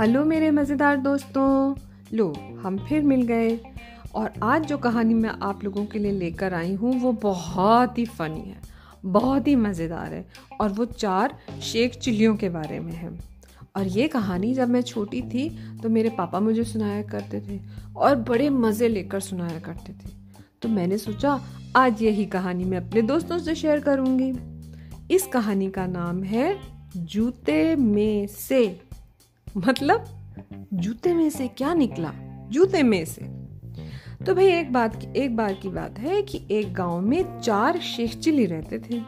Hello मेरे मज़ेदार दोस्तों। लो, हम फिर मिल गए। और आज जो कहानी मैं आप लोगों के लिए लेकर आई हूँ, वो बहुत ही फ़नी है, बहुत ही मज़ेदार है और वो चार शेख चिल्लियों के बारे में है। और ये कहानी जब मैं छोटी थी तो मेरे पापा मुझे सुनाया करते थे और बड़े मज़े लेकर सुनाया करते थे। तो मैंने सोचा, आज यही कहानी मैं अपने दोस्तों से शेयर करूँगी। इस कहानी का नाम है, जूते में से। मतलब जूते में से क्या निकला? जूते में से। तो भाई एक बात एक बार की बात है कि एक गाँव में चार शेख चिली रहते थे।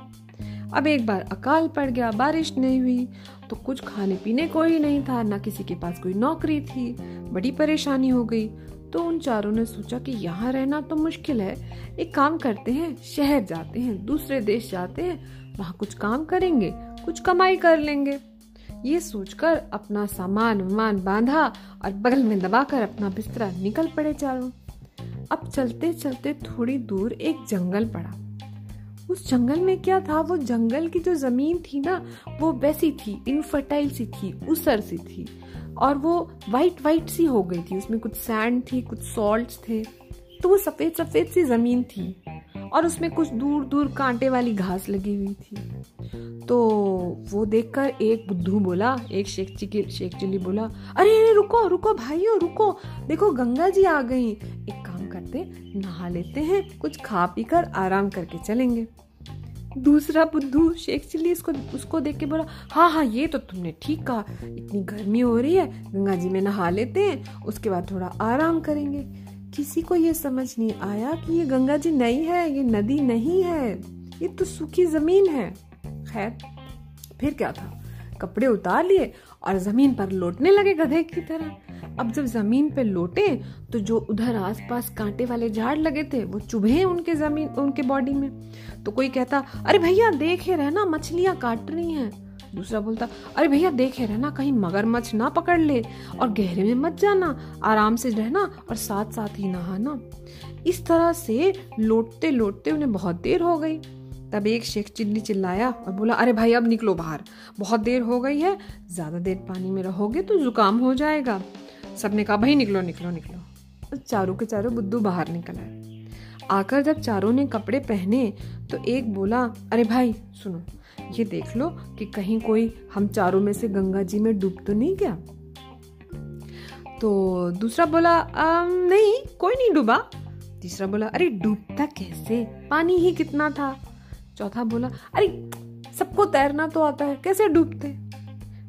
अब एक बार अकाल पड़ गया, बारिश नहीं हुई तो कुछ खाने पीने को ही नहीं था, ना किसी के पास कोई नौकरी थी, बड़ी परेशानी हो गई। तो उन चारों ने सोचा कि यहाँ रहना तो मुश्किल है। एक काम करते हैं, शहर जाते हैं, दूसरे देश जाते हैं, वहाँ कुछ काम करेंगे, कुछ कमाई कर लेंगे। ये सोचकर अपना सामान वामान बांधा और बगल में दबाकर अपना बिस्तरा निकल पड़े चारों। अब चलते चलते थोड़ी दूर एक जंगल पड़ा। उस जंगल में क्या था? वो जंगल की जो ज़मीन थी ना, वो वैसी थी इनफर्टाइल सी थी उसर सी थी और वो वाइट वाइट सी हो गई थी। उसमें कुछ सैंड थी, कुछ सॉल्ट थे। तो वो सफ़ेद सफ़ेद सी ज़मीन थी और उसमें कुछ दूर दूर कांटे वाली घास लगी हुई थी। तो वो देखकर एक बुद्धू बोला, एक शेख चिकी शेख चिल्ली बोला, अरे अरे, रुको रुको भाइयों, रुको। देखो, गंगा जी आ गई। एक काम करते नहा लेते हैं, कुछ खा पी कर आराम करके चलेंगे। दूसरा बुद्धू, शेख चिल्ली इसको उसको देख के बोला हाँ हाँ ये तो तुमने ठीक कहा। इतनी गर्मी हो रही है, गंगा जी में नहा लेते हैं, उसके बाद थोड़ा आराम करेंगे। किसी को ये समझ नहीं आया कि ये गंगा जी नहीं है, ये नदी नहीं है, ये तो सूखी ज़मीन है। खैर फिर क्या था? कपड़े उतार लिए और ज़मीन पर लौटने लगे गधे की तरह। अब जब ज़मीन पर लौटे तो जो उधर आसपास कांटे वाले झाड़ लगे थे, वो चुभे उनके ज़मीन, उनके बॉडी में। तो कोई कहता, अरे भैया, देखे रहना, मछलियाँ काट रही हैं। दूसरा बोलता, अरे भैया, देखे रहना, कहीं मगरमच्छ ना पकड़ ले और गहरे में मत जाना, आराम से रहना और साथ साथ ही नहाना। इस तरह से लौटते लौटते उन्हें बहुत देर हो गई। तब एक शेख चिल्ली चिल्लाया और बोला, अरे भाई, अब निकलो बाहर। बहुत देर हो गई है, ज़्यादा देर पानी में रहोगे तो जुकाम हो जाएगा। सबने कहा, भाई, निकलो निकलो निकलो। तो चारों के चारों बुद्धू बाहर निकल आए। आकर जब चारों ने कपड़े पहने तो एक बोला, अरे भाई, सुनो, ये देख लो कि कहीं कोई हम चारों में से गंगा जी में डूब तो नहीं गया? तो दूसरा बोला नहीं, कोई नहीं डूबा। तीसरा बोला, अरे, डूबता कैसे? पानी ही कितना था। चौथा बोला, अरे, सबको तैरना तो आता है, कैसे डूबते?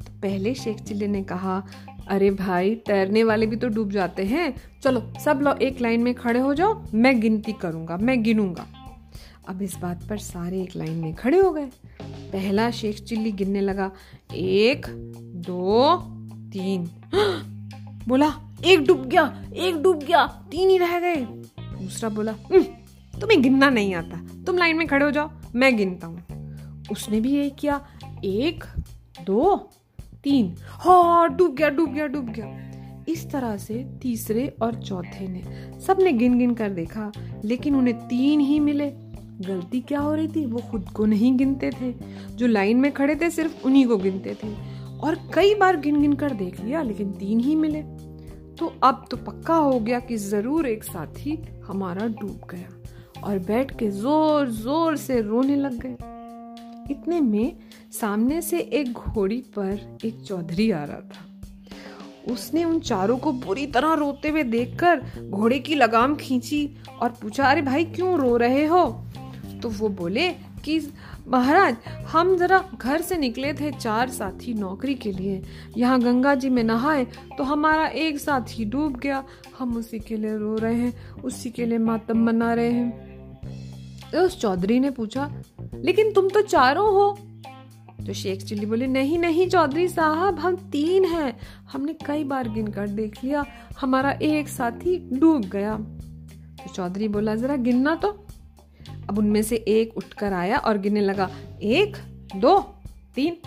तो पहले शेख चिल्ले ने कहा, अरे भाई, तैरने वाले भी तो डूब जाते हैं। चलो, सब लोग एक लाइन में खड़े हो जाओ, मैं गिनती करूँगा, मैं गिनूँगा। अब इस बात पर सारे एक लाइन में खड़े हो गए। पहला शेख चिल्ली गिनने लगा, एक, दो, तीन। बोला, एक डूब गया, एक डूब गया, तीन ही रह गए। दूसरा बोला तुम्हें गिनना नहीं आता, तुम लाइन में खड़े हो जाओ। मैं गिनता हूँ। उसने भी यही किया। एक, दो, तीन। हाँ डूब गया डूब गया डूब गया। इस तरह से तीसरे और चौथे ने सबने गिन गिन कर देखा, लेकिन उन्हें तीन ही मिले। गलती क्या हो रही थी? वो खुद को नहीं गिनते थे। जो लाइन में खड़े थे, सिर्फ़ उन्हीं को गिनते थे। और कई बार गिन गिन कर देख लिया, लेकिन तीन ही मिले। तो अब तो पक्का हो गया कि ज़रूर एक साथी हमारा डूब गया। और बैठ के ज़ोर ज़ोर से रोने लग गए। इतने में सामने से एक घोड़ी पर एक चौधरी आ रहा था। उसने उन चारों को बुरी तरह रोते हुए देखकर घोड़े की लगाम खींची और पूछा, अरे भाई, क्यों रो रहे हो? तो वो बोले कि, महाराज, हम जरा घर से निकले थे चार साथी नौकरी के लिए। यहाँ गंगा जी में नहाए तो हमारा एक साथी डूब गया। हम उसी के लिए रो रहे हैं, उसी के लिए मातम मना रहे हैं। उस चौधरी ने पूछा, लेकिन तुम तो चारों हो? तो शेख चिल्ली बोले, नहीं नहीं चौधरी साहब, हम तीन हैं। हमने कई बार गिन कर देख लिया, हमारा एक साथी डूब गया। तो चौधरी बोला, जरा गिनना तो। अब उनमें से एक उठकर आया और गिनने लगा, एक, दो, तीन।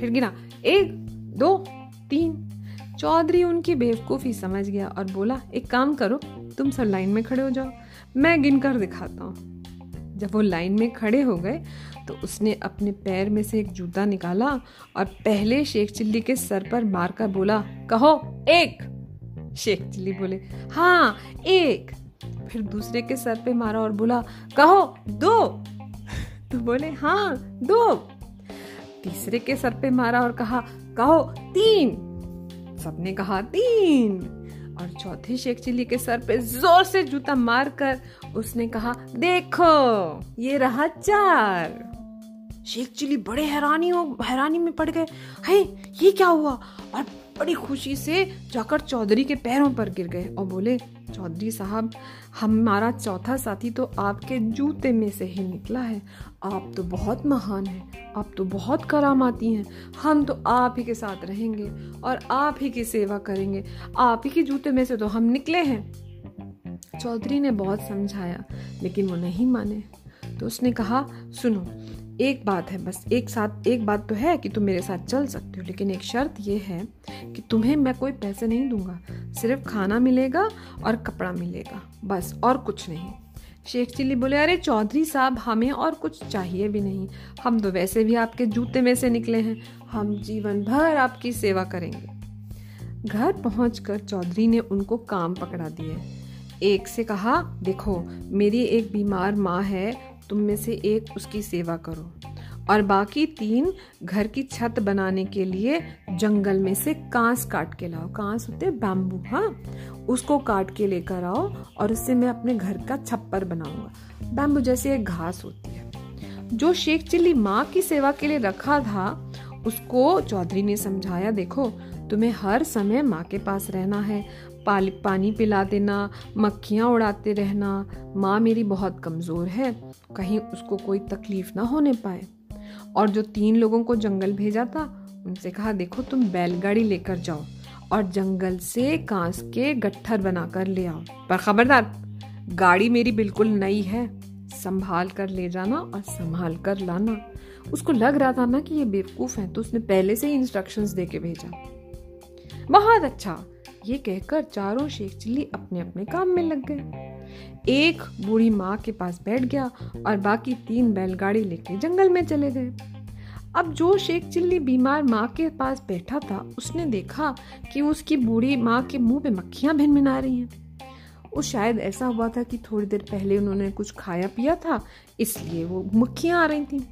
फिर गिना, एक, दो, तीन। चौधरी उनकी बेवकूफ़ी समझ गया और बोला, एक काम करो, तुम सब लाइन में खड़े हो जाओ, मैं गिन कर दिखाता हूँ। जब वो लाइन में खड़े हो गए तो उसने अपने पैर में से एक जूता निकाला और पहले शेख चिल्ली के सर पर मारकर बोला, कहो, एक! शेख चिल्ली बोले हाँ एक! फिर दूसरे के सर पे मारा और बोला, कहो, दो! तो बोले हाँ दो! तीसरे के सर पे मारा और कहा, कहो, तीन! सबने कहा, तीन! और चौथे शेख चिल्ली के सर पे ज़ोर से जूता मार कर उसने कहा, देखो, ये रहा चार। शेख चिली बड़े हैरानी हो हैरानी में पड़ गए। हे, ये क्या हुआ? और बड़ी खुशी से जाकर चौधरी के पैरों पर गिर गए और बोले, चौधरी साहब, हमारा चौथा साथी तो आपके जूते में से ही निकला है। आप तो बहुत महान हैं, आप तो बहुत करामाती हैं। हम तो आप ही के साथ रहेंगे और आप ही की सेवा करेंगे। आप ही के जूते में से तो हम निकले हैं। चौधरी ने बहुत समझाया, लेकिन वो नहीं माने। तो उसने कहा, सुनो एक बात है, बस एक साथ, एक बात तो है कि तुम मेरे साथ चल सकते हो, लेकिन एक शर्त ये है कि तुम्हें मैं कोई पैसे नहीं दूँगा, सिर्फ़ खाना मिलेगा और कपड़ा मिलेगा, बस और कुछ नहीं। शेख चिल्ली बोले, अरे चौधरी साहब, हमें और कुछ चाहिए भी नहीं। हम तो वैसे भी आपके जूते में से निकले हैं। हम जीवन भर आपकी सेवा करेंगे। घर पहुंचकर चौधरी ने उनको काम पकड़ा दिए। एक से कहा, देखो, मेरी एक बीमार माँ है तुम में से एक उसकी सेवा करो। और बाकी तीन घर की छत बनाने के लिए जंगल में से कांस काट के लाओ। कांस होते बैम्बू हाँ? उसको काट के लेकर आओ और उससे मैं अपने घर का छप्पर बनाऊँगा। बैम्बू जैसे एक घास होती है। जो शेख चिल्ली माँ की सेवा के लिए रखा था, उसको चौधरी ने समझाया, देखो तुम्हें हर समय माँ के पास रहना है। पानी पिला देना, मक्खियाँ उड़ाते रहना, माँ मेरी बहुत कमज़ोर है। कहीं उसको कोई तकलीफ़ ना होने पाए। और जो तीन लोगों को जंगल भेजा था, उनसे कहा, देखो, तुम बैलगाड़ी लेकर जाओ और जंगल से कांस के गट्ठर बनाकर ले आओ। पर खबरदार, गाड़ी मेरी बिल्कुल नई है। संभाल कर ले जाना और संभाल कर लाना। उसको लग रहा था ना कि ये बेवकूफ़ है तो उसने पहले से ही इंस्ट्रक्शंस दे के भेजा। बहुत अच्छा। ये कहकर चारों शेख चिल्ली अपने अपने काम में लग गए। एक बूढ़ी माँ के पास बैठ गया और बाकी तीन बैलगाड़ी लेके जंगल में चले गए। अब जो शेख चिल्ली बीमार माँ के पास बैठा था, उसने देखा कि उसकी बूढ़ी माँ के मुँह पे मक्खियाँ भिन भिना रही हैं। वो शायद ऐसा हुआ था कि थोड़ी देर पहले उन्होंने कुछ खाया पिया था, इसलिए वो मक्खियाँ आ रही थी।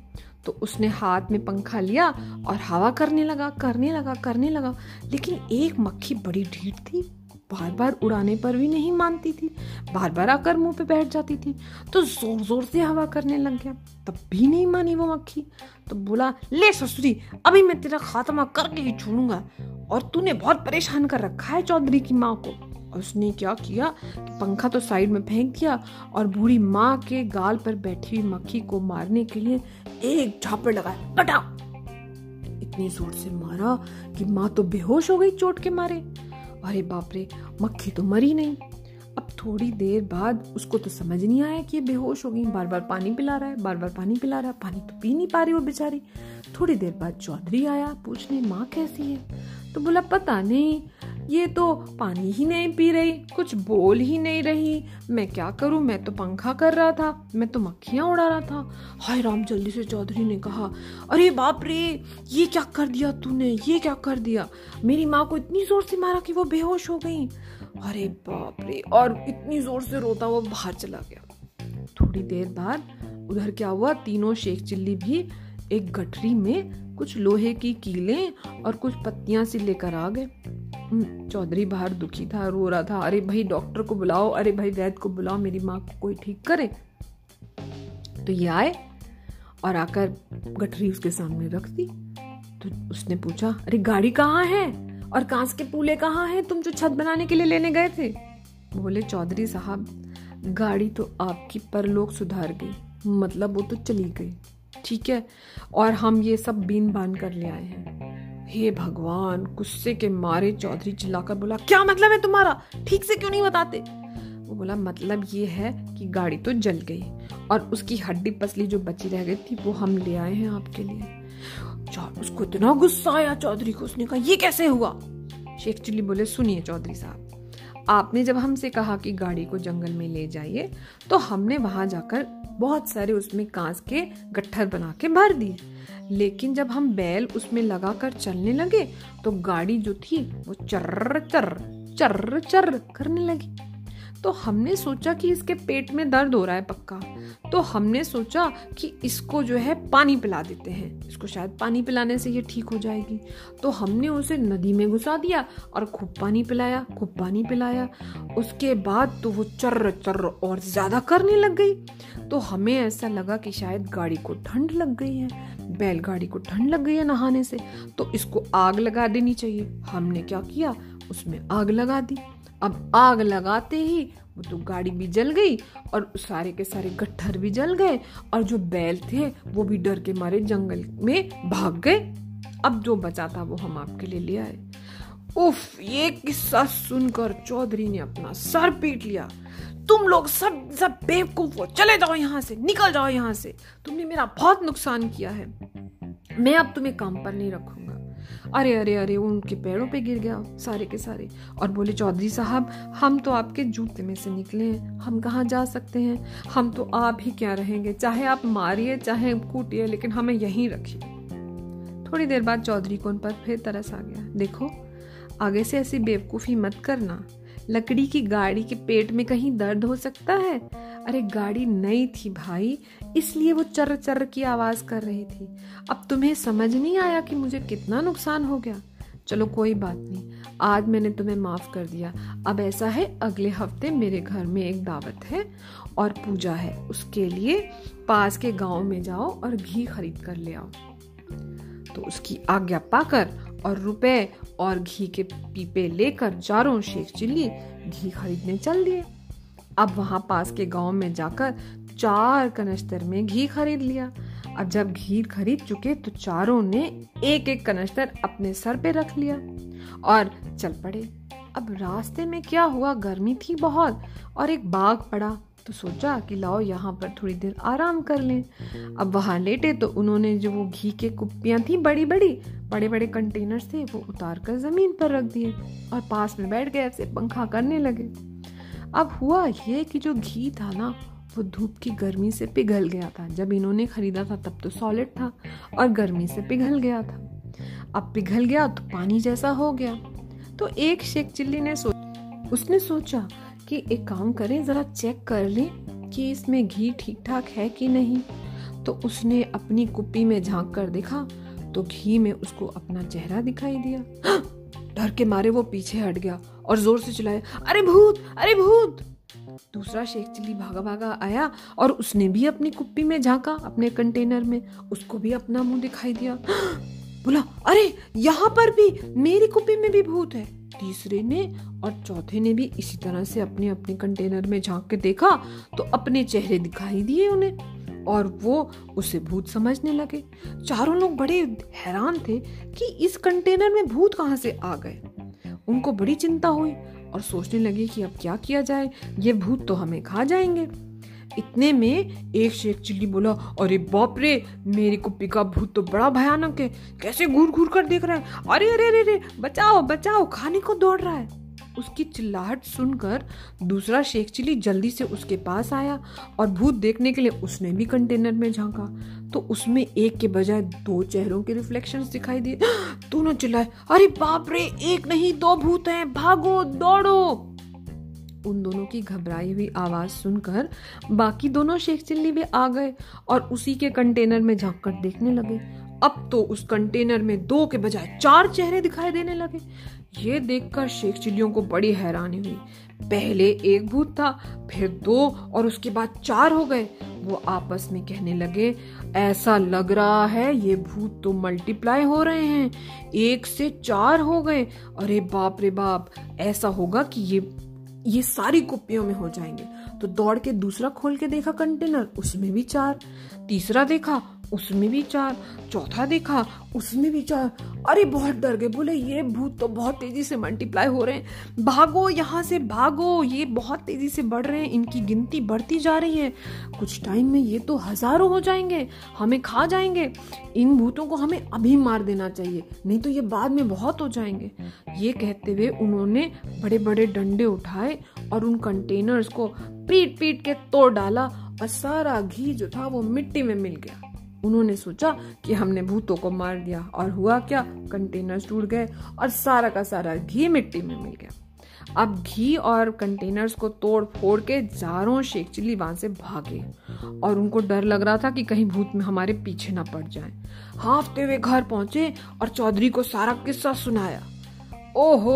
तो उसने हाथ में पंखा लिया और हवा करने लगा करने लगा करने लगा। लेकिन एक मक्खी बड़ी ढीठ थी बार बार उड़ाने पर भी नहीं मानती थी बार बार आकर मुँह पे बैठ जाती थी। तो ज़ोर ज़ोर से हवा करने लग गया, तब भी नहीं मानी वो मक्खी। तो बोला, ले ससुरी, अभी मैं तेरा खात्मा करके ही छोड़ूँगा और तूने बहुत परेशान कर रखा है चौधरी की माँ को। उसने क्या किया कि पंखा तो साइड में फेंक दिया और बूढ़ी माँ के गाल पर बैठी हुई मक्खी को मारने के लिए एक झापड़ लगाया। कटा इतनी ज़ोर से मारा कि माँ तो बेहोश हो गई चोट के मारे। अरे बाप रे, मक्खी तो मरी नहीं। अब थोड़ी देर बाद उसको तो समझ नहीं आया कि ये बेहोश हो गई। बार बार पानी पिला रहा है बार बार पानी पिला रहा है, पानी तो पी नहीं पा रही वो बेचारी। थोड़ी देर बाद चौधरी आया, पूछने, माँ कैसी है? तो बोला, पता नहीं ये तो पानी ही नहीं पी रही, कुछ बोल ही नहीं रही। मैं क्या करूँ? मैं तो पंखा कर रहा था, मैं तो मक्खियाँ उड़ा रहा था। हाय राम, जल्दी से चौधरी ने कहा, अरे बाप रे, ये क्या कर दिया तूने? ये क्या कर दिया? मेरी माँ को इतनी ज़ोर से मारा कि वो बेहोश हो गई। अरे बाप रे, और इतनी ज़ोर से रोता वो बाहर चला गया। थोड़ी देर बाद उधर क्या हुआ, तीनों शेख चिल्ली भी एक गठरी में कुछ लोहे की कीलें और कुछ पत्तियाँ सी लेकर आ गए। चौधरी बाहर दुखी था, रो रहा था, अरे भाई, डॉक्टर को बुलाओ, अरे भाई, वैद्य को बुलाओ, मेरी माँ को कोई ठीक करे? तो ये आए और आकर गठरी उसके सामने रख दी। तो उसने पूछा, अरे, गाड़ी कहाँ है? और कांस के पूले कहाँ हैं? तुम जो छत बनाने के लिए लेने गए थे? बोले, चौधरी साहब, गाड़ी तो आपकी परलोक सुधार गई मतलब वो तो चली गई, ठीक है? और हम ये सब बीन बान कर ले आए हैं। हे भगवान, गुस्से के मारे चौधरी चिल्लाकर बोला, क्या मतलब है तुम्हारा? ठीक से क्यों नहीं बताते? वो बोला मतलब ये है कि गाड़ी तो जल गई और उसकी हड्डी पसली जो बची रह गई थी, वो हम ले आए हैं आपके लिए। उसको इतना गुस्सा आया चौधरी को उसने कहा, ये कैसे हुआ? शेख चिल्ली बोले, सुनिए चौधरी साहब, आपने जब हमसे कहा कि गाड़ी को जंगल में ले जाइए तो हमने वहाँ जाकर बहुत सारे उसमें कांच के गट्ठर बना के भर दिए। लेकिन जब हम बैल उसमें लगाकर चलने लगे तो गाड़ी जो थी, वो चर्र चर्र चर्र चर्र करने लगी। तो हमने सोचा कि इसके पेट में दर्द हो रहा है पक्का। तो हमने सोचा कि इसको जो है पानी पिला देते हैं। इसको शायद पानी पिलाने से ये ठीक हो जाएगी। तो हमने उसे नदी में घुसा दिया और खूब पानी पिलाया, खूब पानी पिलाया। उसके बाद तो वो चर्र चर्र और ज़्यादा करने लग गई। तो हमें ऐसा लगा कि शायद गाड़ी को ठंड लग गई है। बैलगाड़ी को ठंड लग गई है नहाने से तो इसको आग लगा देनी चाहिए। हमने क्या किया? उसमें आग लगा दी। अब आग लगाते ही वो तो गाड़ी भी जल गई और सारे के सारे गट्ठर भी जल गए और जो बैल थे, वो भी डर के मारे जंगल में भाग गए। अब जो बचा था वो हम आपके लिए ले आए। उफ, ये किस्सा सुनकर चौधरी ने अपना सर पीट लिया। तुम लोग सब सब बेवकूफ़ हो। चले जाओ यहाँ से, निकल जाओ यहाँ से। तुमने मेरा बहुत नुकसान किया है। मैं अब तुम्हें काम पर नहीं रखूँगा। अरे अरे अरे वो उनके पैरों पे गिर गया सारे के सारे। और बोले, चौधरी साहब, हम तो आपके जूते में से निकले हैं। हम कहाँ जा सकते हैं? हम तो आप ही क्या रहेंगे? चाहे आप मारिए, चाहे कूटिए, लेकिन हमें यहीं रखिए। थोड़ी देर बाद चौधरी को उन पर फिर तरस आ गया। देखो आगे से ऐसी बेवकूफ़ी मत करना। लकड़ी की गाड़ी के पेट में कहीं दर्द हो सकता है? अरे, गाड़ी नई थी भाई, इसलिए वो चर चर की आवाज़ कर रही थी। अब तुम्हें समझ नहीं आया कि मुझे कितना नुकसान हो गया? चलो, कोई बात नहीं। आज मैंने तुम्हें माफ़ कर दिया। अब ऐसा है, अगले हफ़्ते मेरे घर में एक दावत है और पूजा है। उसके लिए पास के गाँव में जाओ और घी खरीद कर ले आओ। तो उसकी आज्ञा पाकर और रुपए और घी के पीपे लेकर चारों शेख चिल्ली घी खरीदने चल दिए। अब वहाँ पास के गाँव में जाकर चार कनस्तर में घी खरीद लिया। अब जब घी खरीद चुके तो चारों ने एक एक कनस्तर अपने सर पे रख लिया और चल पड़े। अब रास्ते में क्या हुआ? गर्मी थी बहुत और एक बाघ पड़ा। तो सोचा कि लाओ यहाँ पर थोड़ी देर आराम कर लें। अब वहाँ लेटे तो उन्होंने जो वो घी के कुप्पियाँ थी बड़ी बड़ी बड़े बड़े कंटेनर्स थे, वो उतार कर ज़मीन पर रख दिए और पास में बैठ गए, ऐसे पंखा करने लगे। अब हुआ ये कि जो घी था ना, वो धूप की गर्मी से पिघल गया था। जब इन्होंने खरीदा था, तब तो सॉलिड था और गर्मी से पिघल गया था। अब पिघल गया तो पानी जैसा हो गया। तो एक शेख चिल्ली ने सोच उसने सोचा कि एक काम करें, ज़रा चेक कर लें कि इसमें घी ठीक ठाक है कि नहीं। तो उसने अपनी कुप्पी में झाँक कर देखा तो घी में उसको अपना चेहरा दिखाई दिया। डर के मारे वो पीछे हट गया और ज़ोर से चिल्लाया, अरे भूत! अरे भूत! दूसरा शेख चिल्ली भागा भागा आया और उसने भी अपनी कुप्पी में झांका अपने कंटेनर में। उसको भी अपना मुँह दिखाई दिया। बोला, अरे, यहाँ पर भी मेरी कुप्पी में भी भूत है। तीसरे ने और चौथे ने भी इसी तरह से अपने अपने कंटेनर में झाँक के देखा तो अपने चेहरे दिखाई दिए उन्हें और वो उसे भूत समझने लगे। चारों लोग बड़े हैरान थे कि इस कंटेनर में भूत कहाँ से आ गए। उनको बड़ी चिंता हुई और सोचने लगे कि अब क्या किया जाए, ये भूत तो हमें खा जाएँगे। इतने में एक शेख चिल्ली बोला, अरे बाप रे, मेरे कुप्पी का भूत तो बड़ा भयानक है। कैसे घूर घूर कर देख रहा है? अरे अरे अरे अरे, बचाओ बचाओ, खाने को दौड़ रहा है। उसकी चिल्लाहट सुनकर दूसरा शेख चिल्ली जल्दी से उसके पास आया और भूत देखने के लिए उसने भी कंटेनर में झांका। तो उसमें एक के बजाय दो चेहरों के रिफ्लेक्शंस दिखाई दिए। दोनों चिल्लाए, अरे बाप रे, एक नहीं, दो भूत हैं, भागो, दौड़ो। उन दोनों की घबराई हुई आवाज़ सुनकर बाकी दोनों शेख चिल्ली भी आ गए और उसी के कंटेनर में झाँक कर देखने लगे। अब तो उस कंटेनर में दो के बजाय चार चेहरे दिखाई देने लगे। ये देखकर शेख चिल्लियों को बड़ी हैरानी हुई। पहले एक भूत था, फिर दो और उसके बाद चार हो गए। वो आपस में कहने लगे, ऐसा लग रहा है ये भूत तो मल्टीप्लाई हो रहे हैं। एक से चार हो गए। अरे बाप रे बाप, ऐसा होगा कि ये ये सारी कुप्पियों में हो जाएँगे। तो दौड़ के दूसरा खोल के देखा कंटेनर उसमें भी चार। तीसरा देखा उसमें भी चार, चौथा देखा, उसमें भी चार। अरे, बहुत डर गए। बोले, ये भूत तो बहुत तेज़ी से मल्टीप्लाई हो रहे हैं। भागो, यहाँ से भागो। ये बहुत तेज़ी से बढ़ रहे हैं। इनकी गिनती बढ़ती जा रही है। कुछ टाइम में ये तो हज़ारों हो जाएँगे। हमें खा जाएँगे। इन भूतों को हमें अभी मार देना चाहिए। नहीं तो ये बाद में बहुत हो जाएँगे। ये कहते हुए उन्होंने बड़े बड़े डंडे उठाए और उन कंटेनर्स को पीट पीट के तोड़ डाला और सारा घी जो था वो मिट्टी में मिल गया। उन्होंने सोचा कि हमने भूतों को मार दिया और हुआ क्या? कंटेनर्स टूट गए और सारा का सारा घी मिट्टी में मिल गया। अब घी और कंटेनर्स को तोड़ फोड़ के जारों शेख चिल्ली वहाँ से भागे और उनको डर लग रहा था कि कहीं भूत में हमारे पीछे ना पड़ जाए। हाफते हुए घर पहुँचे और चौधरी को सारा किस्सा सुनाया। ओहो,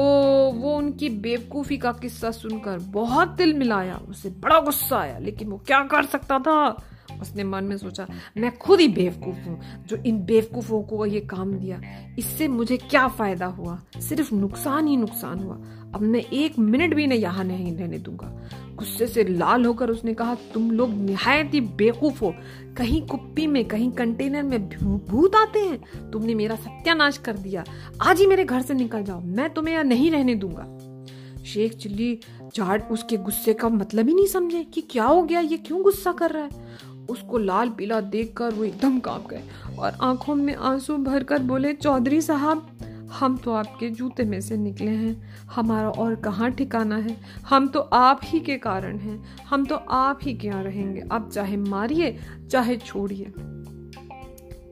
वो उनकी बेवकूफ़ी का किस्सा सुनकर बहुत दिल मिलाया, उसे बड़ा गुस्सा आया, लेकिन वो क्या कर सकता था? उसने मन में सोचा, मैं खुद ही बेवकूफ़ हूँ। जो इन बेवकूफों को ये काम दिया, इससे मुझे क्या फ़ायदा हुआ? सिर्फ़ नुकसान ही नुकसान हुआ। अब मैं एक मिनट भी नहीं यहाँ नहीं रहने दूँगा। गुस्से से लाल होकर उसने कहा, तुम लोग निहायत ही बेवकूफ़ हो। कहीं कुप्पी में, कहीं कंटेनर में भूत आते हैं। तुमने मेरा सत्यानाश कर दिया। आज ही मेरे घर से निकल जाओ। मैं तुम्हें यहाँ नहीं रहने दूँगा। शेख चिल्ली जाट उसके गुस्से का मतलब ही नहीं समझे कि क्या हो गया? ये क्यों गुस्सा कर रहा है? उसको लाल पीला देखकर वो एकदम काँप गए और आँखों में आँसू भरकर बोले, चौधरी साहब, हम तो आपके जूते में से निकले हैं। हमारा और कहाँ ठिकाना है? हम तो आप ही के कारण हैं। हम तो आप ही के यहाँ रहेंगे। आप चाहे मारिए, चाहे छोड़िए।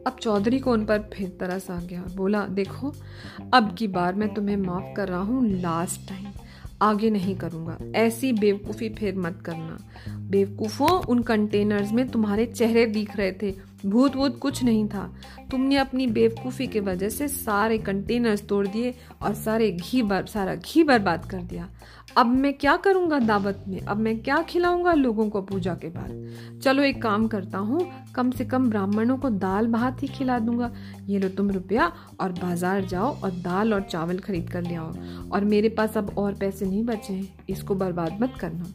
अब चौधरी को उन पर फिर तरस आ गया बोला, देखो, अब की बार मैं तुम्हें माफ़ कर रहा हूँ लास्ट टाइम आगे नहीं करूँगा। ऐसी बेवकूफ़ी फिर मत करना। बेवकूफ़ों, उन कंटेनर्स में तुम्हारे चेहरे दिख रहे थे। भूत वूत कुछ नहीं था। तुमने अपनी बेवकूफ़ी के वजह से सारे कंटेनर्स तोड़ दिए और सारे घी बर, सारा घी बर्बाद कर दिया। अब मैं क्या करूँगा दावत में? अब मैं क्या खिलाऊँगा लोगों को पूजा के बाद? चलो एक काम करता हूँ, कम से कम ब्राह्मणों को दाल भात ही खिला दूँगा। ये लो तुम रुपया और बाज़ार जाओ और दाल और चावल खरीद कर ले आओ। और मेरे पास अब और पैसे नहीं बचे हैं, इसको बर्बाद मत करना।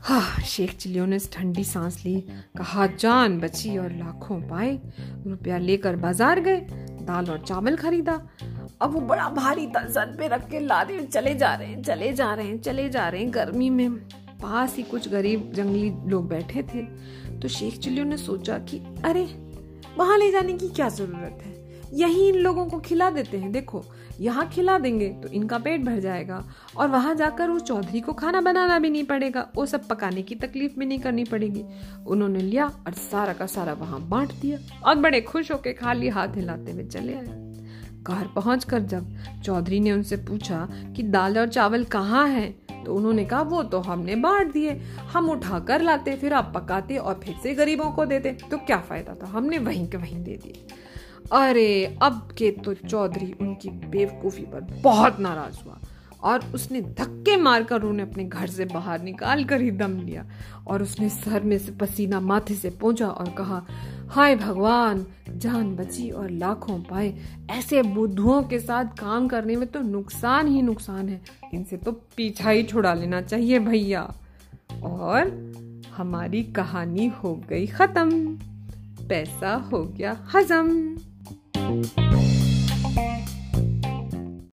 हाँ शेख चिलियो ने ठंडी सांस ली। कहा, जान बची और लाखों पाए। रुपया लेकर बाज़ार गए, दाल और चावल खरीदा। अब वो बड़ा भारी सर पे रख के लादे, चले जा रहे हैं, चले जा रहे हैं, चले जा रहे हैं गर्मी में। पास ही कुछ गरीब जंगली लोग बैठे थे। तो शेख चिल्लियों ने सोचा कि, अरे, वहाँ ले जाने की क्या ज़रूरत है? यही इन लोगों को खिला देते हैं, देखो। यहाँ खिला देंगे तो इनका पेट भर जाएगा। और वहाँ जाकर उस चौधरी को खाना बनाना भी नहीं पड़ेगा। वो सब पकाने की तकलीफ़ भी नहीं करनी पड़ेगी। उन्होंने लिया और सारा का सारा वहाँ बांट दिया और बड़े खुश होके खाली हाथ हिलाते हुए चले आए। घर पहुंचकर जब चौधरी ने उनसे पूछा कि दाल और चावल कहाँ हैं तो उन्होंने कहा, वो तो हमने बांट दिए। हम उठा कर लाते, फिर आप पकाते और फिर से गरीबों को देते। तो क्या फ़ायदा था? हमने वहीं के वहीं दे दिए। अरे, अब के तो चौधरी उनकी बेवकूफ़ी पर बहुत नाराज़ हुआ और उसने धक्के मारकर उन्हें अपने घर से बाहर निकाल कर ही दम लिया और उसने सर में से पसीना माथे से पहुँचा और कहा, हाय भगवान, जान बची और लाखों पाए। ऐसे बुद्धुओं के साथ काम करने में तो नुकसान ही नुकसान है। इनसे तो पीछा ही छुड़ा लेना चाहिए भैया। और हमारी कहानी हो गई खत्म। पैसा हो गया हजम। Thank you.